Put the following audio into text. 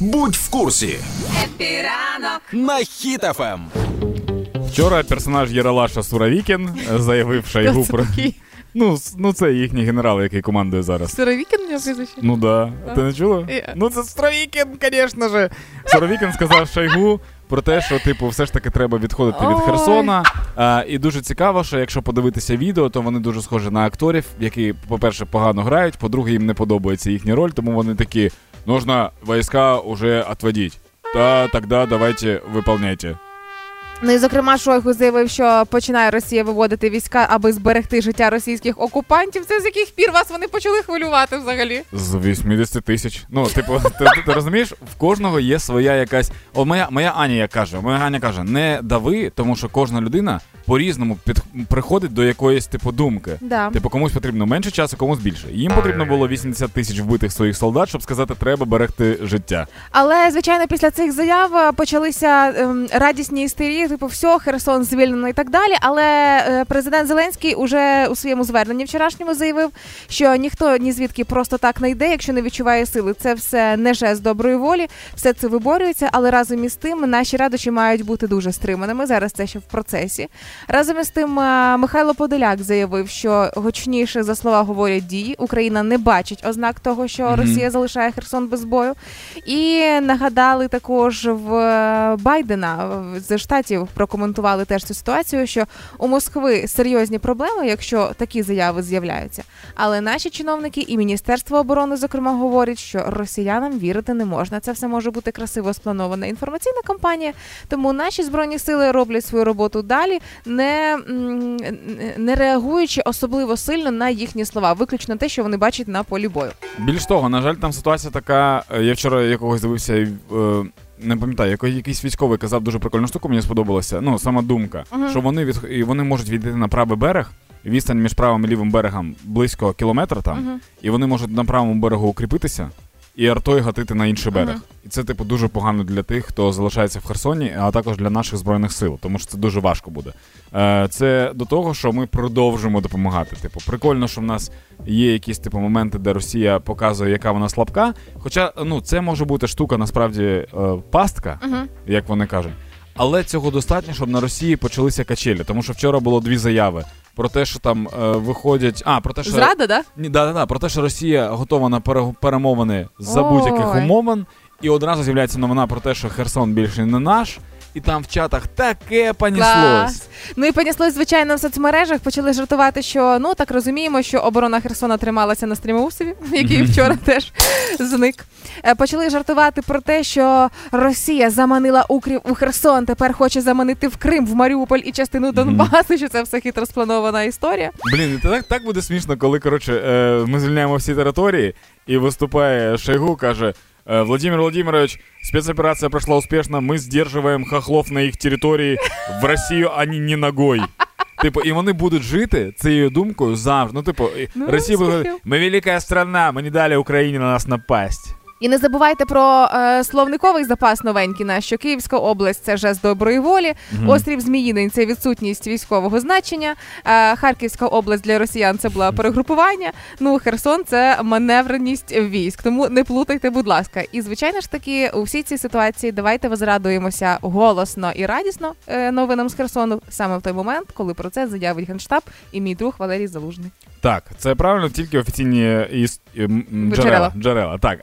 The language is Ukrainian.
Будь в курсі Хеппі ранок на Хіт FM. Вчора персонаж Єралаша Суровікін заявив Шойгу Це про. Ну, ну це їхній генерал, який командує зараз. Суровікін у нього прізвище? Ну да. Так. Ти не чула? Ні. Ну це Суровікін, звісно же. Суровікін сказав Шойгу про те, що типу, все ж таки треба відходити від Херсона. А, і дуже цікаво, що якщо подивитися відео, то вони дуже схожі на акторів, які, по-перше, погано грають, по-друге, їм не подобається їхня роль, тому вони такі: нужно війська уже отводить. Та тоді давайте виповняйте. Ну і зокрема, Шойгу заявив, що починає Росія виводити війська, аби зберегти життя російських окупантів. Це з яких пір вас вони почали хвилювати взагалі? З 80 тисяч. Ну, типу, ти, ти, ти розумієш, в кожного є своя якась. О, моя, моя Аня каже, моя Аня каже, не дави, тому що кожна людина по-різному під, приходить до якоїсь типу думки. Да. Типу, комусь потрібно менше часу, комусь більше. Їм потрібно було 80 тисяч вбитих своїх солдат, щоб сказати, треба берегти життя. Але звичайно, після цих заяв е, почалися ем, радісні істерії, типу, все, Херсон звільнено і так далі. Але е, президент Зеленський уже у своєму зверненні вчорашньому заявив, що ніхто ні звідки просто так не йде, якщо не відчуває сили. Це все не жест доброї волі, все це виборюється, але разом із тим наші радощі мають бути дуже стриманими. Зараз це ще в процесі. Разом із тим, е, Михайло Подоляк заявив, що гучніше за слова говорять дії. Україна не бачить ознак того, що. Росія залишає Херсон без бою. І нагадали також в е, Байдена з штатів прокоментували теж цю ситуацію, що у Москви серйозні проблеми, якщо такі заяви з'являються. Але наші чиновники і Міністерство оборони, зокрема, говорять, що росіянам вірити не можна. Це все може бути красиво спланована інформаційна кампанія. Тому наші збройні сили роблять свою роботу далі, не, не реагуючи особливо сильно на їхні слова, виключно те, що вони бачать на полі бою. Більш того, на жаль, там ситуація така. е, Я вчора якогось дивився. е, Не пам'ятаю, який- якийсь військовий казав дуже прикольну штуку, мені сподобалося. Ну, сама думка, Мгм. що вони від і вони можуть відійти на правий берег. Відстань між правим і лівим берегом близько кілометра там, Мгм. і вони можуть на правому берегу укріпитися і артою гатити на інший берег. Мгм. І це, типу, дуже погано для тих, хто залишається в Херсоні, а також для наших збройних сил, тому що це дуже важко буде. Е, Це до того, що ми продовжимо допомагати. Типу, прикольно, що в нас є якісь типу моменти, де Росія показує, яка вона слабка. Хоча ну це може бути штука насправді е, пастка, Мгм. як вони кажуть. Але цього достатньо, щоб на Росії почалися качелі. Тому що вчора було дві заяви про те, що там е, виходять. А, про те, що Зрада, да? ні, да, да, да, про те, що Росія готова на пере- перемовини за будь-яких Ой. умовин, і одразу з'являється новина про те, що Херсон більше не наш, і там в чатах таке понеслось. Клас. Ну і понеслось, звичайно, в соцмережах почали жартувати, що ну так розуміємо, що оборона Херсона трималася на стрімоусові, який вчора теж зник. Е, Почали жартувати про те, що Росія заманила укрів у Херсон, тепер хоче заманити в Крим, в Маріуполь і частину Донбасу, що це все хитро спланована історія. Блін, і так, так буде смішно, коли коротше, е, ми звільняємо всі території, і виступає Шойгу, каже. «Э, Владимир Владимирович, спецоперация прошла успешно, мы сдерживаем хохлов на їх території в Росію, а не, не ногой. Типу, і вони будуть жити цією думкою завжди. Ну, типу, і Ну, Росія буде слухай. говорити, ми велика страна, ми не дали Україні на нас напасть. І не забувайте про е, словниковий запас новенький наш, що Київська область це жест доброї волі, Мгм. острів Зміїний це відсутність військового значення. Е, Харківська область для росіян це була перегрупування. Ну Херсон це маневреність військ. Тому не плутайте, будь ласка. І звичайно ж таки, у всій цій ситуації давайте возрадуємося голосно і радісно е, новинам з Херсону саме в той момент, коли про це заявить генштаб і мій друг Валерій Залужний. Так, це правильно, тільки офіційні іс... м, м, Джерела. джерела. Джерела, так.